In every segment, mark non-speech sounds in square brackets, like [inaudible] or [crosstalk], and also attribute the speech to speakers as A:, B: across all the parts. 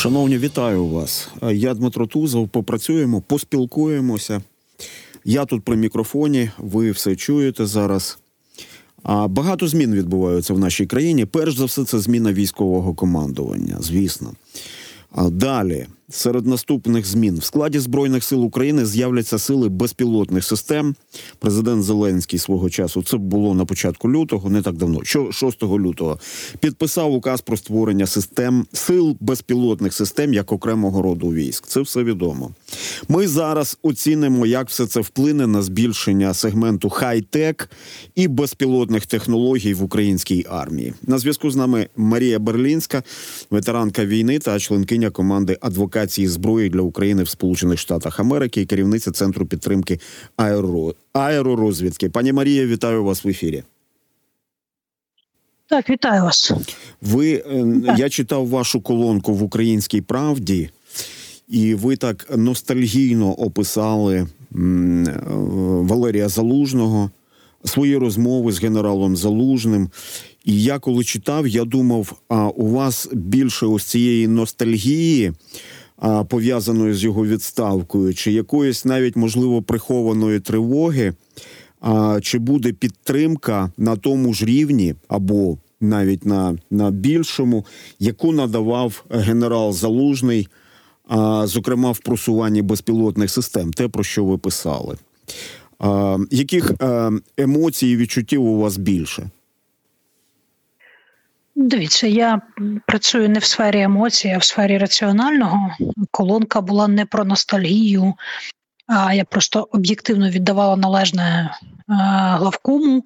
A: Шановні, вітаю вас. Я Дмитро Тузов. Попрацюємо, поспілкуємося. Я тут при мікрофоні, ви все чуєте зараз. А багато змін відбуваються в нашій країні. Перш за все, це зміна військового командування, звісно. А далі Серед наступних змін в складі збройних сил України з'являться сили безпілотних систем. Президент Зеленський свого часу це було на початку лютого, не так давно, що 6 лютого, підписав указ про створення систем сил безпілотних систем як окремого роду військ. Це все відомо. Ми зараз оцінимо, як все це вплине на збільшення сегменту хай-тек і безпілотних технологій в українській армії. На зв'язку з нами Марія Берлінська, ветеранка війни та членкиня команди адвокатів модифікації зброї для України в Сполучених Штатах Америки і керівниця центру підтримки аеро... аеророзвідки. Пані Марія, вітаю вас в ефірі.
B: Так, вітаю вас.
A: Ви так. я читав вашу колонку в Українській правді, і ви так ностальгійно описали Валерія Залужного, свої розмови з генералом Залужним. І я коли читав, я думав, а у вас більше ось цієї ностальгії пов'язаної з його відставкою, чи якоїсь навіть можливо прихованої тривоги, чи буде підтримка на тому ж рівні або навіть на, на більшому, яку надавав генерал Залужний, зокрема в просуванні безпілотних систем, те про що ви писали. Яких емоцій і відчуттів у вас більше?
B: Дивіться, я працюю не в сфері емоцій, а в сфері раціонального. Колонка була не про ностальгію, а я просто об'єктивно віддавала належне е, главкому,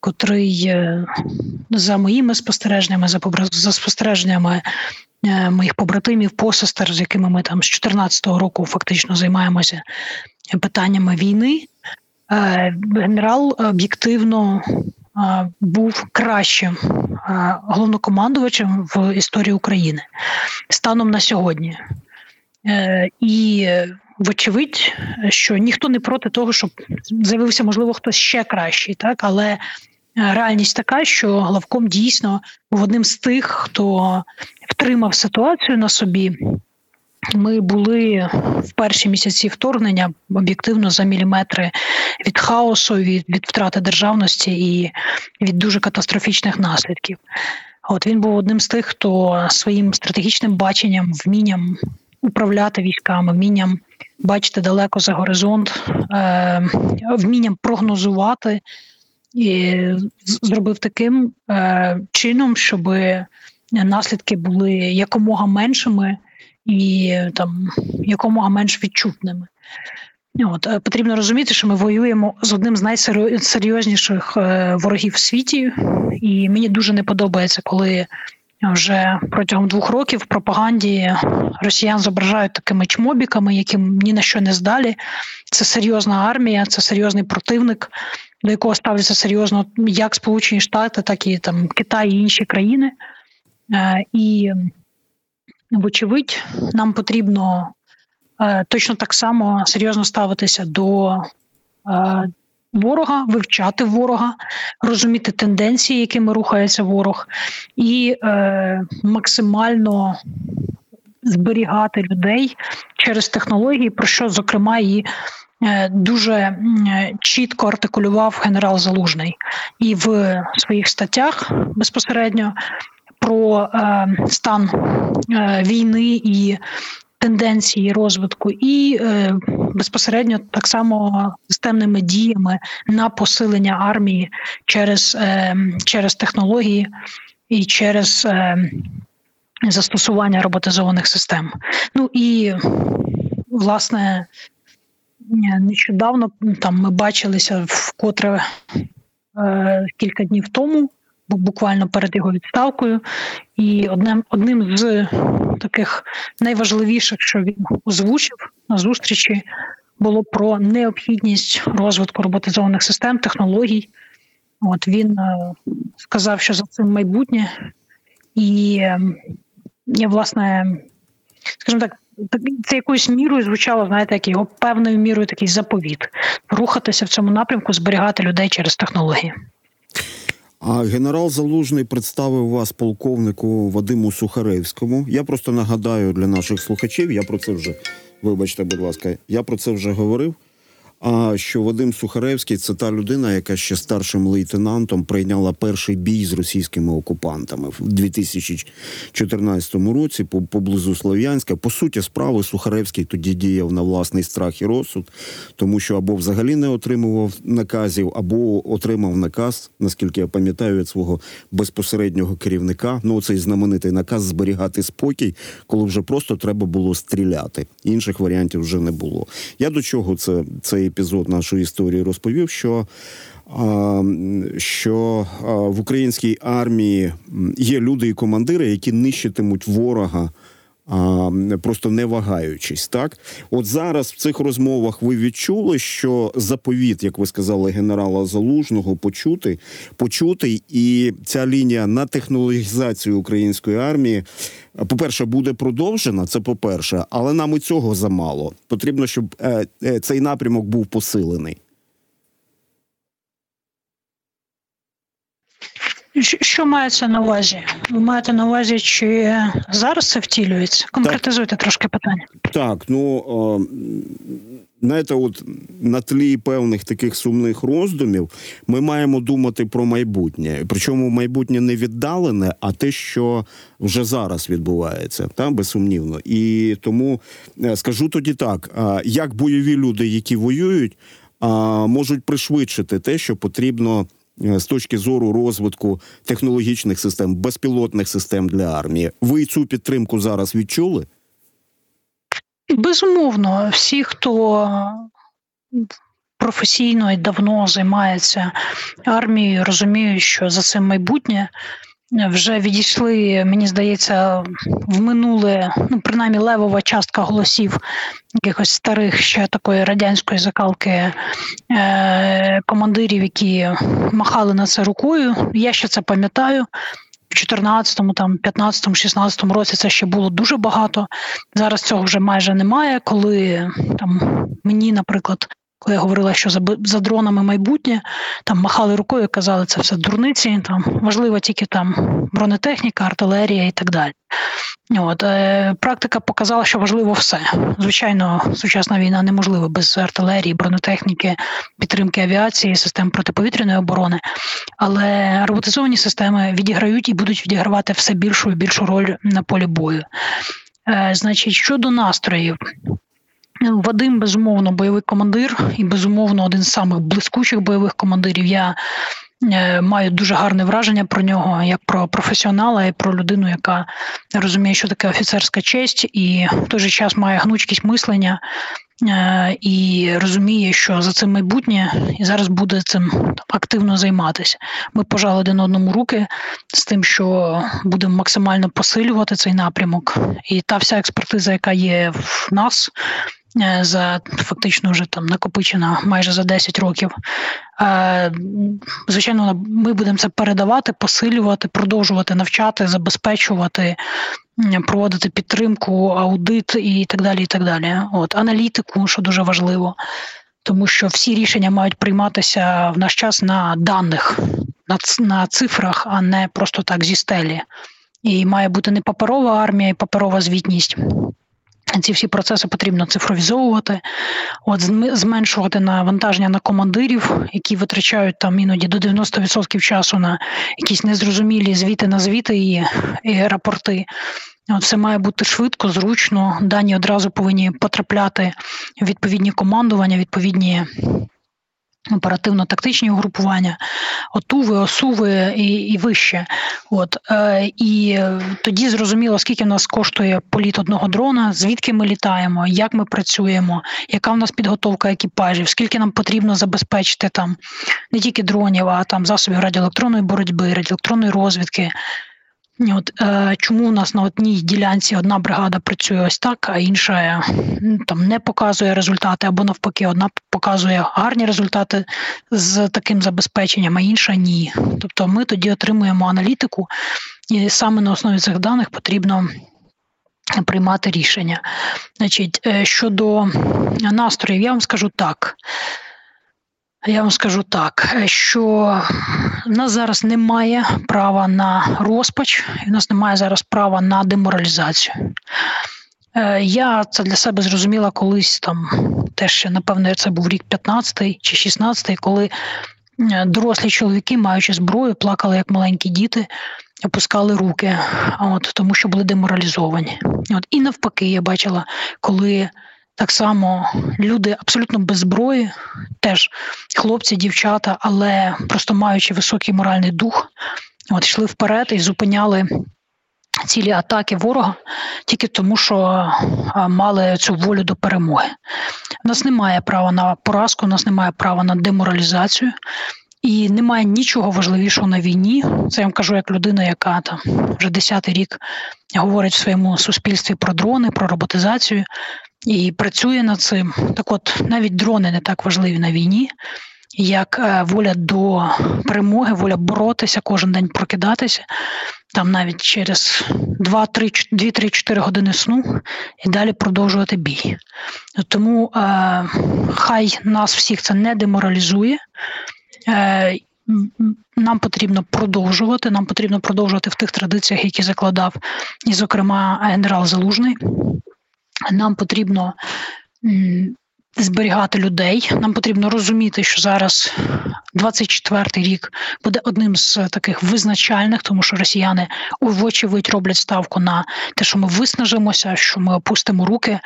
B: котрий е, за моїми спостереженнями, за спостереженнями е, моїх побратимів, посестер, з якими ми там з 2014 року фактично займаємося питаннями війни. Генерал об'єктивно був кращим головнокомандувачем в історії України станом на сьогодні. Е, і вочевидь, що ніхто не проти того, щоб з'явився, можливо, хтось ще кращий, так але реальність така, що главком дійсно був одним з тих, хто втримав ситуацію на собі. Ми були в перші місяці вторгнення об'єктивно за міліметри від хаосу, від від втрати державності і від дуже катастрофічних наслідків. От він був одним з тих, хто своїм стратегічним баченням, вмінням управляти військами, вмінням бачити далеко за горизонт, е, вмінням прогнозувати і зробив таким е, чином, щоб наслідки були якомога меншими і там якомога менш відчутними. От е, потрібно розуміти, що ми воюємо з одним з найсерйозніших е, ворогів в світі, і мені дуже не подобається, коли вже протягом двох років в пропаганді росіян зображають такими чмобіками, які ні на що не здалі. Це серйозна армія, це серйозний противник, до якого ставляться серйозно як Сполучені Штати, так і там Китай і інші країни. Е, і вочевидь, нам потрібно е, точно так само серйозно ставитися до е, ворога, вивчати ворога, розуміти тенденції, якими рухається ворог, і е, максимально зберігати людей через технології, про що зокрема і Дуже чітко артикулював генерал Залужний. І в своїх статтях безпосередньо про е, стан е, війни і тенденції розвитку, і е, безпосередньо так само системними діями на посилення армії через, через технології і через. Застосування роботизованих систем. Ну і власне нещодавно там ми бачилися вкотре е, кілька днів тому буквально перед його відставкою, і одним одним з таких найважливіших, що він озвучив на зустрічі, було про необхідність розвитку роботизованих систем, технологій. От він е, сказав, що за цим майбутнє, і ем, я, власне, скажімо так, це якоюсь мірою звучало, знаєте, як його певною мірою такий заповіт рухатися в цьому напрямку, зберігати людей через технології.
A: А генерал Залужний представив вас полковнику Вадиму Сухаревському. Я просто нагадаю для наших слухачів, я про це вже, вибачте, будь ласка, я про це вже говорив. А що Вадим Сухаревський це та людина, яка ще старшим лейтенантом прийняла перший бій з російськими окупантами в 2014 році поблизу Слов'янська. По суті, справи Сухаревський тоді діяв на власний страх і розсуд, тому що або взагалі не отримував наказів, або отримав наказ, наскільки я пам'ятаю, від свого безпосереднього керівника. Ну, цей знаменитий наказ зберігати спокій, коли вже просто треба було стріляти. Інших варіантів вже не було. Я до чого це цей епізод нашої історії розповів, що. Що в українській армії є люди і командири, які нищитимуть ворога, а, просто не вагаючись. Так, от зараз в цих розмовах ви відчули, що заповіт, як ви сказали, генерала Залужного, почути, почутий, і ця лінія на технологізацію української армії, по-перше, буде продовжена. Це по-перше, але нам і цього замало. Потрібно, щоб е, е, цей напрямок був посилений.
B: Що мається на увазі? Ви маєте на увазі, чи зараз це втілюється? Конкретизуйте трошки питання.
A: Так, ну знаєте, от на тлі певних таких сумних роздумів ми маємо думати про майбутнє. Причому майбутнє не віддалене, а те, що вже зараз відбувається, та безсумнівно. І тому е, скажу тоді так: як бойові люди, які воюють, можуть пришвидшити те, що потрібно. е, З точки зору розвитку технологічних систем, безпілотних систем для армії, ви цю підтримку зараз відчули?
B: Безумовно, всі, хто професійно і давно займається армією, розуміють, що за цим майбутнє вже відійшли, мені здається, в минуле, ну принаймні левова частка голосів якихось старих ще такої радянської закалки е- командирів, які махали на це рукою. Я ще це пам'ятаю. В 14-му, там 15-му, 16-му році це ще було дуже багато. Зараз цього вже майже немає. Коли там мені, наприклад, коли я говорила, що за, за дронами майбутнє, там махали рукою, казали, це все дурниці. Там важлива тільки там бронетехніка, артилерія і так далі. От е, практика показала, що важливо все. Звичайно, сучасна війна неможлива без артилерії, бронетехніки, підтримки авіації, систем протиповітряної оборони. Але роботизовані системи відіграють і будуть відігравати все більшу і більшу роль на полі бою. Е, значить, щодо настроїв. Вадим, безумовно, бойовий командир, і безумовно, один з самих блискучих бойових командирів. Я е, маю дуже гарне враження про нього, як про професіонала і про людину, яка розуміє, що таке офіцерська честь, і в той же час має гнучкість мислення е, і розуміє, що за цим майбутнє і зараз буде цим активно займатися. Ми пожали один одному руки з тим, що будемо максимально посилювати цей напрямок, і та вся експертиза, яка є в нас. Е, За фактично вже там накопичена майже за 10 років. Е, Звичайно, ми будемо це передавати, посилювати, продовжувати навчати, забезпечувати, проводити підтримку, аудит і так далі. І так далі. От аналітику, що дуже важливо, тому що всі рішення мають прийматися в наш час на даних, на, цифрах, а не просто так зі стелі. І має бути не паперова армія, і паперова звітність. Ці всі процеси потрібно цифровізовувати, от зм- зменшувати навантаження на командирів, які витрачають там іноді до 90% часу на якісь незрозумілі звіти на звіти і, і рапорти. От все має бути швидко, зручно. Дані одразу повинні потрапляти в відповідні командування, відповідні оперативно-тактичні угрупування, отуви, осуви і, і вище. От е, і тоді зрозуміло, скільки в нас коштує політ одного дрона, звідки ми літаємо, як ми працюємо, яка в нас підготовка екіпажів, скільки нам потрібно забезпечити там не тільки дронів, а там засобів радіоелектронної боротьби, радіоелектронної розвідки. От е, чому у нас на одній ділянці одна бригада працює ось так, а інша е, там не показує результати, або навпаки, одна показує гарні результати з таким забезпеченням, а інша ні. Тобто ми тоді отримуємо аналітику, і саме на основі цих даних потрібно приймати рішення. Значить, е, щодо настроїв, я вам скажу так. Я вам скажу так, що в нас зараз немає права на розпач, і в нас немає зараз права на деморалізацію. Е, Я це для себе зрозуміла колись там, теж ще, напевно, це був рік 15 чи 16, коли е, дорослі чоловіки, маючи зброю, плакали як маленькі діти, опускали руки, от, тому що були деморалізовані. От, і навпаки, я бачила, коли так само люди абсолютно без зброї, теж хлопці, дівчата, але просто маючи високий моральний дух, от йшли вперед і зупиняли цілі атаки ворога тільки тому, що мали цю волю до перемоги. У нас немає права на поразку, у нас немає права на деморалізацію. І немає нічого важливішого на війні. Це я вам кажу як людина, яка там вже десятий рік говорить в своєму суспільстві про дрони, про роботизацію і працює над цим. Так, от навіть дрони не так важливі на війні, як е, воля до перемоги, воля боротися, кожен день прокидатися, там навіть через 2-3-4 години сну і далі продовжувати бій. Тому е, хай нас всіх це не деморалізує. Е, нам потрібно продовжувати. Нам потрібно продовжувати в тих традиціях, які закладав, і, зокрема, генерал Залужний. Нам потрібно зберігати людей. Нам потрібно розуміти, що зараз 24-й рік буде одним з таких визначальних, тому що росіяни вочевидь роблять ставку на те, що ми виснажимося, що ми опустимо руки,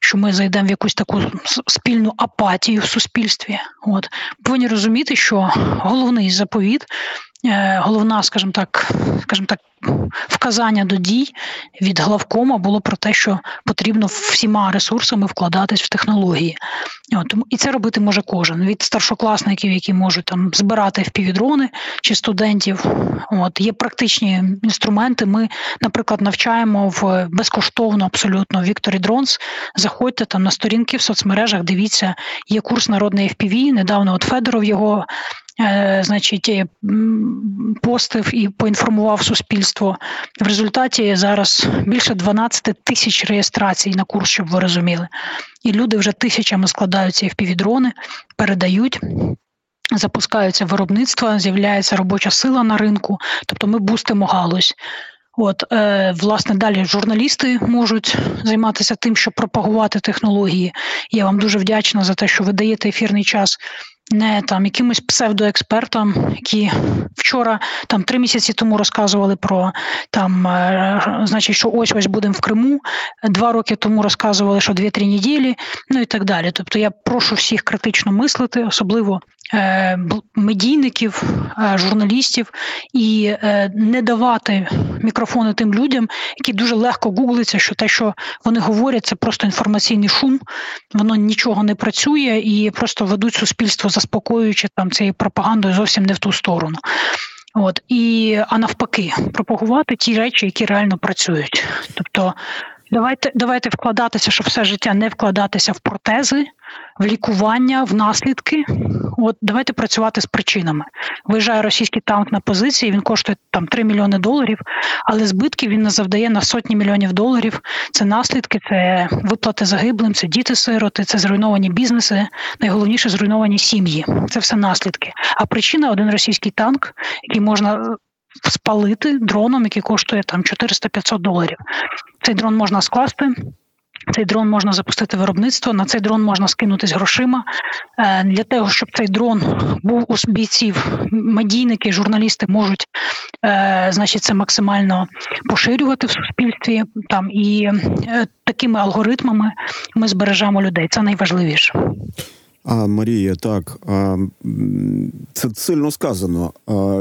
B: що ми зайдемо в якусь таку спільну апатію в суспільстві. От повинні розуміти, що головний заповіт. Е, головна, скажімо так, скажімо так, вказання до дій від главкома було про те, що потрібно всіма ресурсами вкладатись в технології. От, і це робити може кожен від старшокласників, які можуть там збирати FPV-дрони чи студентів. От є практичні інструменти. Ми, наприклад, навчаємо в безкоштовно абсолютно Victory Drones. Заходьте там на сторінки в соцмережах. Дивіться, є курс народний FPV, Недавно от Федоров його значить, е, постив і поінформував суспільство. В результаті зараз більше 12 тисяч реєстрацій на курс, щоб ви розуміли. І люди вже тисячами складаються впівдрони, передають. Запускаються виробництва, з'являється робоча сила на ринку, тобто ми бустимо галузь. От, е, власне, далі журналісти можуть займатися тим, щоб пропагувати технології. Я вам дуже вдячна за те, що ви даєте ефірний час не там якимось псевдоекспертам, які вчора, там три місяці тому розказували про там, е, значить, що ось ось будемо в Криму. Два роки тому розказували, що дві-три неділі, ну і так далі. Тобто я прошу всіх критично мислити, особливо медійників, е, журналістів, і не давати мікрофони тим людям, які дуже легко гуглиться, що те, що вони говорять, це просто інформаційний шум, воно нічого не працює і просто ведуть суспільство заспокоюючи там цією пропагандою зовсім не в ту сторону. От і а навпаки, пропагувати ті речі, які реально працюють. Тобто, давайте давайте вкладатися, щоб все життя не вкладатися в протези, в лікування, в наслідки. От давайте працювати з причинами. Виїжджає російський танк на позиції, він коштує там 3 мільйони доларів, але збитків він не завдає на сотні мільйонів доларів. Це наслідки, це виплати загиблим, це діти-сироти, це зруйновані бізнеси, найголовніше зруйновані сім'ї. Це все наслідки. А причина один російський танк, який можна. Спалити дроном, який коштує там 400-500 доларів. Цей дрон можна скласти, цей дрон можна запустити виробництво, на цей дрон можна скинутись грошима. Е, для того, щоб цей дрон був у бійців, медійники, журналісти можуть е, значить, це максимально поширювати в суспільстві. Там І е, такими алгоритмами ми збережемо людей. Це найважливіше.
A: А Марія, так це сильно сказано.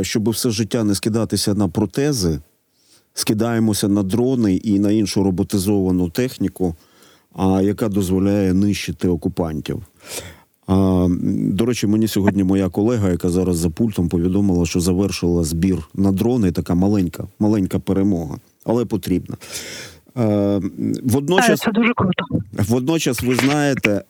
A: Щоб все життя не скидатися на протези, скидаємося на дрони і на іншу роботизовану техніку яка дозволяє нищити окупантів. До речі, мені сьогодні моя колега, яка зараз за пультом, повідомила, що завершила збір на дрони. Така маленька, маленька перемога, але потрібна. Водночас
B: це дуже круто.
A: Водночас, ви знаєте,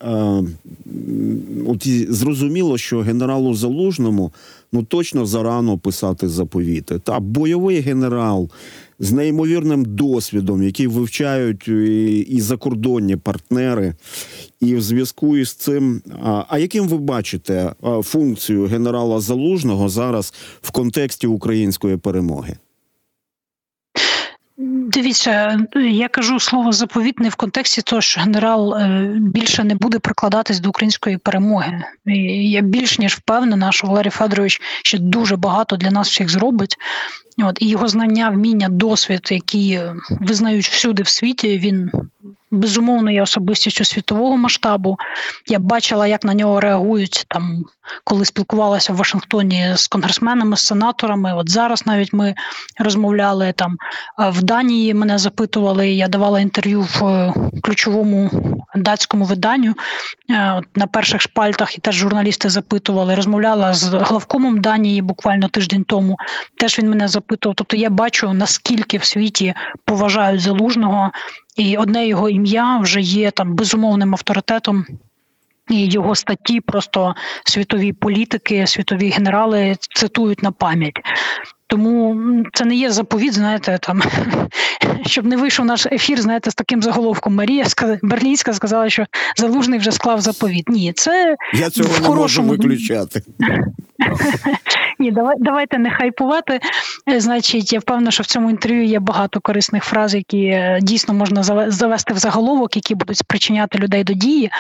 A: от зрозуміло, що генералу Залужному ну точно зарано писати заповіти. Та бойовий генерал з неймовірним досвідом, який вивчають і, і закордонні партнери. І в зв'язку із цим, а, а яким ви бачите функцію генерала Залужного зараз в контексті української перемоги?
B: Дивіться, я кажу слово заповітне в контексті того, що генерал е, більше не буде прикладатись до української перемоги. І Я більш ніж впевнена, що Валерій Федорович ще дуже багато для нас всіх зробить. От і його знання, вміння, досвід, які визнають всюди в світі, він безумовно є особистістю світового масштабу. Я бачила, як на нього реагують там, коли спілкувалася в Вашингтоні з конгресменами, з сенаторами. От зараз навіть ми розмовляли там в Данії. Мене запитували. Я давала інтерв'ю в е, ключовому датському виданню. Е, На перших шпальтах і теж журналісти запитували. Розмовляла з главкомом Данії буквально тиждень тому. Теж він мене запитував. Тобто я бачу наскільки в світі поважають залужного, і одне його ім'я вже є там безумовним авторитетом. І його статті просто світові політики, світові генерали цитують на пам'ять. Тому це не є заповідь, знаєте, там [laughs] щоб не вийшов наш ефір, знаєте, з таким заголовком. Марія Берлінська сказала, що залужний вже склав заповідь. Ні, це
A: я цього в не можу виключати. [laughs]
B: Ні, давай давайте не хайпувати. Е, значить, я впевнена, що в цьому інтерв'ю є багато корисних фраз, які е, дійсно можна завести в заголовок, які будуть спричиняти людей до дії.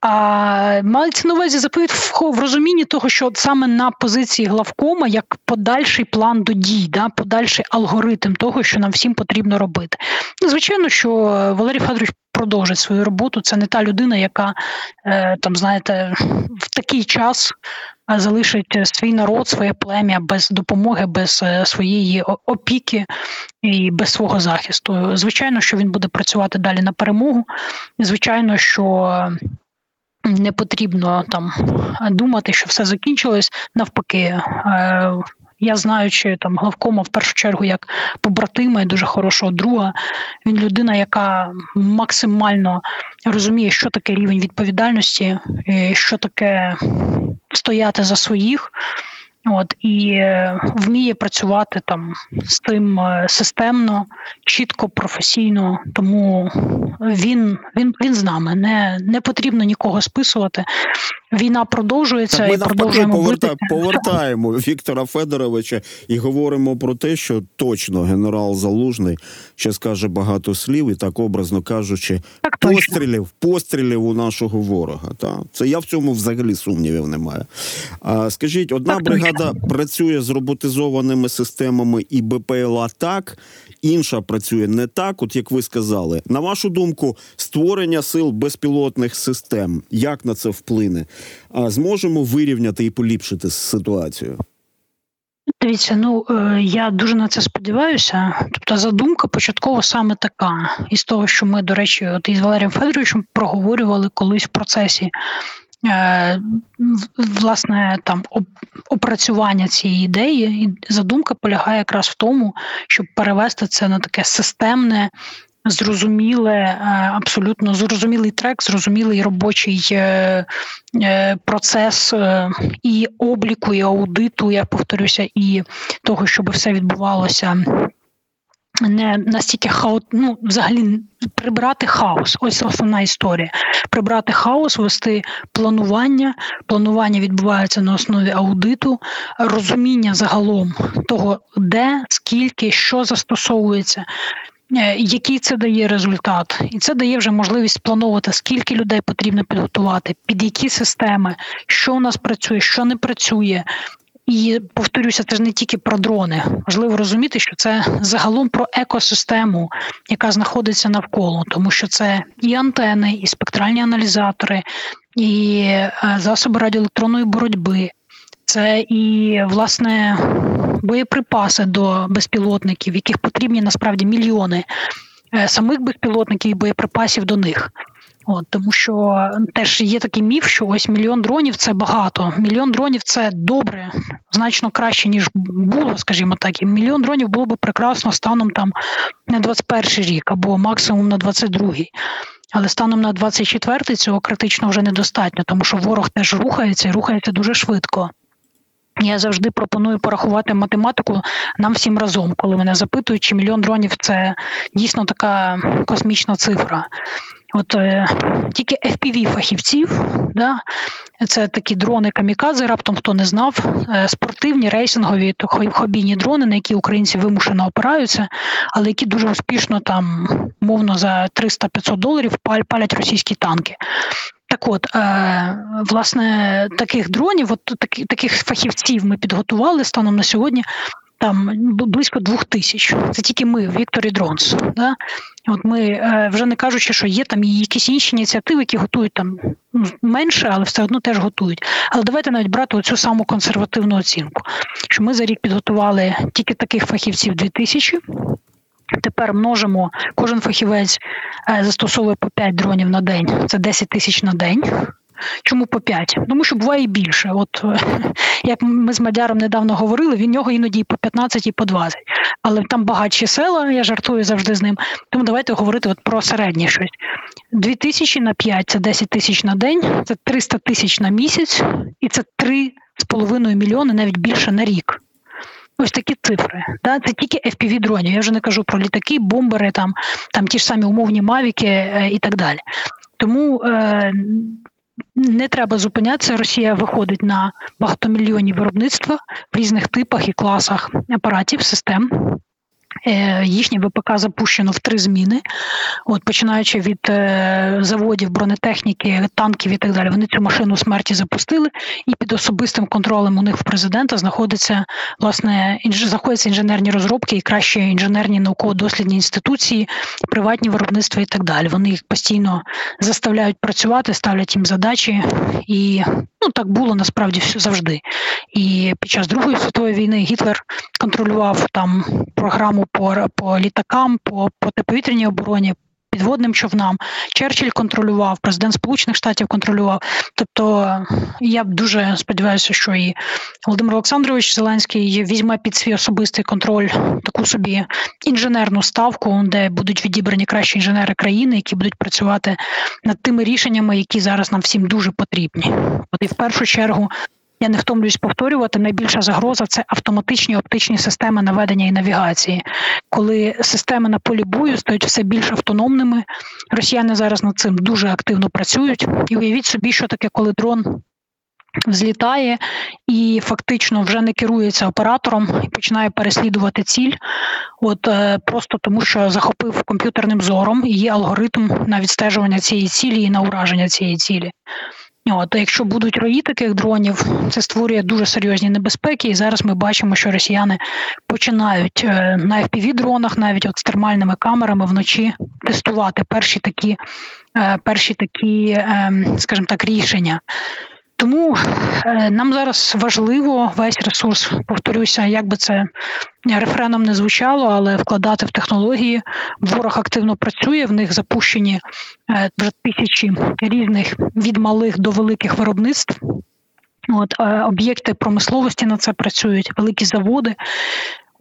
B: А мається на увазі заповідь в розумінні того, що саме на позиції главкома як подальший план до дій, да, подальший алгоритм того, що нам всім потрібно робити. Ну, звичайно, що Валерій Федорович продовжить свою роботу. Це не та людина, яка е, там, знаєте, в такий час залишить свій народ, своє плем'я без допомоги, без е, своєї опіки і без свого захисту. Звичайно, що він буде працювати далі на перемогу. Звичайно, що. Не потрібно там думати, що все закінчилось навпаки. Е, я знаючи там главкома в першу чергу як побратима і дуже хорошого друга. Він людина, яка максимально розуміє, що таке рівень відповідальності, що таке стояти за своїх. От і е, вміє працювати там з тим е, системно, чітко, професійно. Тому він він він з нами. Не не потрібно нікого списувати. Війна продовжується
A: так ми
B: і продовжуємо
A: поверта, повертаємо Віктора Федоровича і говоримо про те, що точно генерал Залужний ще скаже багато слів, і так образно кажучи,
B: так,
A: пострілів, пострілів у нашого ворога. Та це я в цьому взагалі сумнівів немає. А скажіть, одна так, бригада точно. працює з роботизованими системами і БПЛА так, інша працює не так, от як ви сказали. На вашу думку, створення сил безпілотних систем як на це вплине? Зможемо вирівняти і поліпшити ситуацію?
B: Дивіться, ну е, я дуже на це сподіваюся. Тобто, задумка початково саме така, із того, що ми, до речі, от із Валерієм Федоровичем проговорювали колись в процесі. Е, власне, там опрацювання цієї ідеї, і задумка полягає якраз в тому, щоб перевести це на таке системне зрозуміле, е, абсолютно зрозумілий трек, зрозумілий робочий е, е, процес і обліку, і аудиту, я повторюся, і того, щоб все відбувалося. Не настільки хаос, ну взагалі прибрати хаос. Ось основна історія. Прибрати хаос, вести планування. Планування відбувається на основі аудиту, розуміння загалом того, де, скільки, що застосовується, який це дає результат, і це дає вже можливість спланувати, скільки людей потрібно підготувати, під які системи, що у нас працює, що не працює. І повторюся, це ж не тільки про дрони. Важливо розуміти, що це загалом про екосистему, яка знаходиться навколо, тому що це і антени, і спектральні аналізатори, і е, засоби радіоелектронної боротьби, це і власне боєприпаси до безпілотників, яких потрібні насправді мільйони е, самих безпілотників і боєприпасів до них. От, Тому що теж є такий міф, що ось мільйон дронів це багато. Мільйон дронів це добре, значно краще, ніж було, скажімо так. І мільйон дронів було б прекрасно станом там на 21 рік або максимум на 22-й. Але станом на 24-й цього критично вже недостатньо, тому що ворог теж рухається і рухається дуже швидко. Я завжди пропоную порахувати математику нам всім разом, коли мене запитують, чи мільйон дронів це дійсно така космічна цифра. От е, тільки fpv фахівців, да, це такі дрони камікадзе, раптом хто не знав, е, спортивні рейсингові хобійні дрони, на які українці вимушено опираються, але які дуже успішно там, умовно, за 300-500 доларів палять російські танки. Так от, е, власне, таких дронів, от таких фахівців ми підготували станом на сьогодні. Там близько двох тисяч. Це тільки ми, Victory Drones. Да? От ми е, вже не кажучи, що є там якісь інші ініціативи, які готують там ну, менше, але все одно теж готують. Але давайте навіть брати оцю саму консервативну оцінку, що ми за рік підготували тільки таких фахівців 2000, Тепер множимо, кожен фахівець е, застосовує по 5 дронів на день. Це 10 тисяч на день. Чому по 5? Тому що буває і більше. От е, [laughs] як ми з Мадяром недавно говорили, він нього іноді і по 15, і по 20. Але там багатші села, я жартую завжди з ним. Тому давайте говорити от про середнє щось. 2 тисячі на 5 – це 10 тисяч на день, це 300 тисяч на місяць, і це 3,5 мільйони, навіть більше на рік. Ось такі цифри. Да? Це тільки fpv дронів. Я вже не кажу про літаки, бомбери, там, там ті ж самі умовні мавіки е, і так далі. Тому е, не треба зупинятися. Росія виходить на багатомільйонні виробництва в різних типах і класах апаратів, систем. Е, Їхнє ВПК запущено в три зміни. От починаючи від е, заводів бронетехніки, танків і так далі, вони цю машину смерті запустили, і під особистим контролем у них в президента знаходиться власне інж... знаходяться інженерні розробки і кращі інженерні науково-дослідні інституції, приватні виробництва і так далі. Вони їх постійно заставляють працювати, ставлять їм задачі, і ну так було насправді все завжди. І під час Другої світової війни Гітлер контролював там програму по, по літакам, по протиповітряній обороні. Підводним човнам Черчилль контролював, президент Сполучених Штатів контролював. Тобто я дуже сподіваюся, що і Володимир Олександрович Зеленський візьме під свій особистий контроль таку собі інженерну ставку, де будуть відібрані кращі інженери країни, які будуть працювати над тими рішеннями, які зараз нам всім дуже потрібні. От і в першу чергу. Я не втомлююсь повторювати. Найбільша загроза це автоматичні оптичні системи наведення і навігації. Коли системи на полі бою стають все більш автономними, росіяни зараз над цим дуже активно працюють. І уявіть собі, що таке, коли дрон взлітає і фактично вже не керується оператором і починає переслідувати ціль. От е, просто тому, що захопив комп'ютерним зором і є алгоритм на відстежування цієї цілі і на ураження цієї цілі. От, То якщо будуть рої таких дронів, це створює дуже серйозні небезпеки. І зараз ми бачимо, що росіяни починають е, на fpv дронах, навіть от з термальними камерами вночі тестувати перші такі, е, перші такі, е, скажімо так, рішення. Тому е, нам зараз важливо весь ресурс, повторюся, як би це рефреном не звучало, але вкладати в технології. Ворог активно працює, в них запущені е, вже тисячі різних від малих до великих виробництв. От е, об'єкти промисловості на це працюють, великі заводи.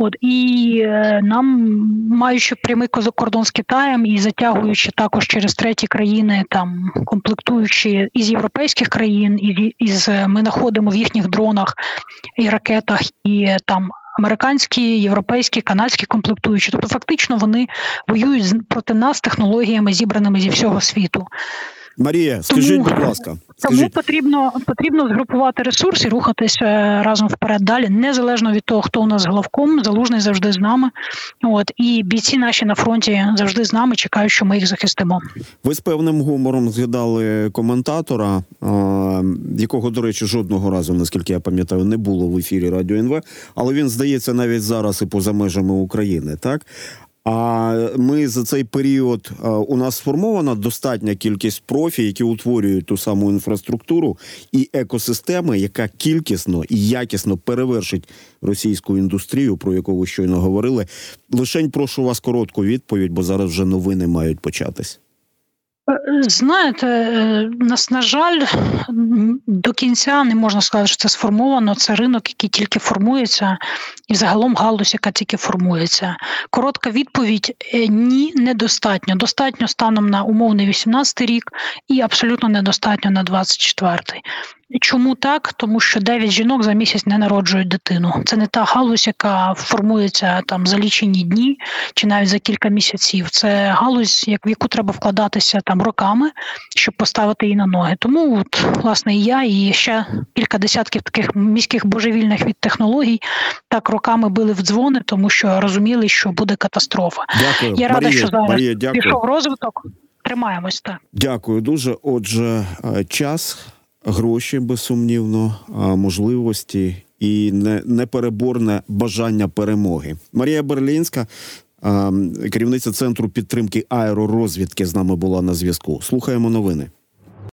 B: От і е, нам, маючи прямий кордон з Китаєм і затягуючи також через треті країни, там комплектуючи із європейських країн, і із е, ми знаходимо в їхніх дронах і ракетах, і е, там американські, європейські, канадські комплектуючі. Тобто, фактично, вони воюють проти нас технологіями, зібраними зі всього світу.
A: Марія, скажіть, будь ласка,
B: Тому потрібно потрібно згрупувати ресурс і рухатись е, разом вперед далі, незалежно від того, хто у нас главком, залужний завжди з нами. От і бійці наші на фронті завжди з нами, чекають, що ми їх захистимо.
A: ви з певним гумором згадали коментатора, якого, до речі, жодного разу, наскільки я пам'ятаю, не було в ефірі Радіо НВ, але він здається навіть зараз і поза межами України, так? А ми за цей період у нас сформована достатня кількість профі, які утворюють ту саму інфраструктуру і екосистеми, яка кількісно і якісно перевершить російську індустрію, про яку ви щойно говорили. Лишень прошу вас коротку відповідь, бо зараз вже новини мають початись.
B: Знаєте, е, нас, на жаль, до кінця не можна сказати, що це сформовано. Це ринок, який тільки формується, і загалом галузь, яка тільки формується. Коротка відповідь: е, ні, недостатньо. Достатньо станом на умовний 18 рік і абсолютно недостатньо на 24-й. Чому так? Тому що 9 жінок за місяць не народжують дитину. Це не та галузь, яка формується там за лічені дні чи навіть за кілька місяців. Це галузь, як в яку треба вкладатися там роками, щоб поставити її на ноги. Тому от, власне і я і ще кілька десятків таких міських божевільних від технологій так роками били в дзвони, тому що розуміли, що буде катастрофа.
A: Дякую.
B: Я рада,
A: Марія,
B: що зараз
A: Марія, дякую.
B: пішов розвиток. Тримаємось так.
A: Дякую дуже. Отже, е, час, гроші, безсумнівно, можливості і непереборне бажання перемоги. Марія Берлінська, керівниця центру підтримки аеророзвідки, з нами була на зв'язку. Слухаємо новини.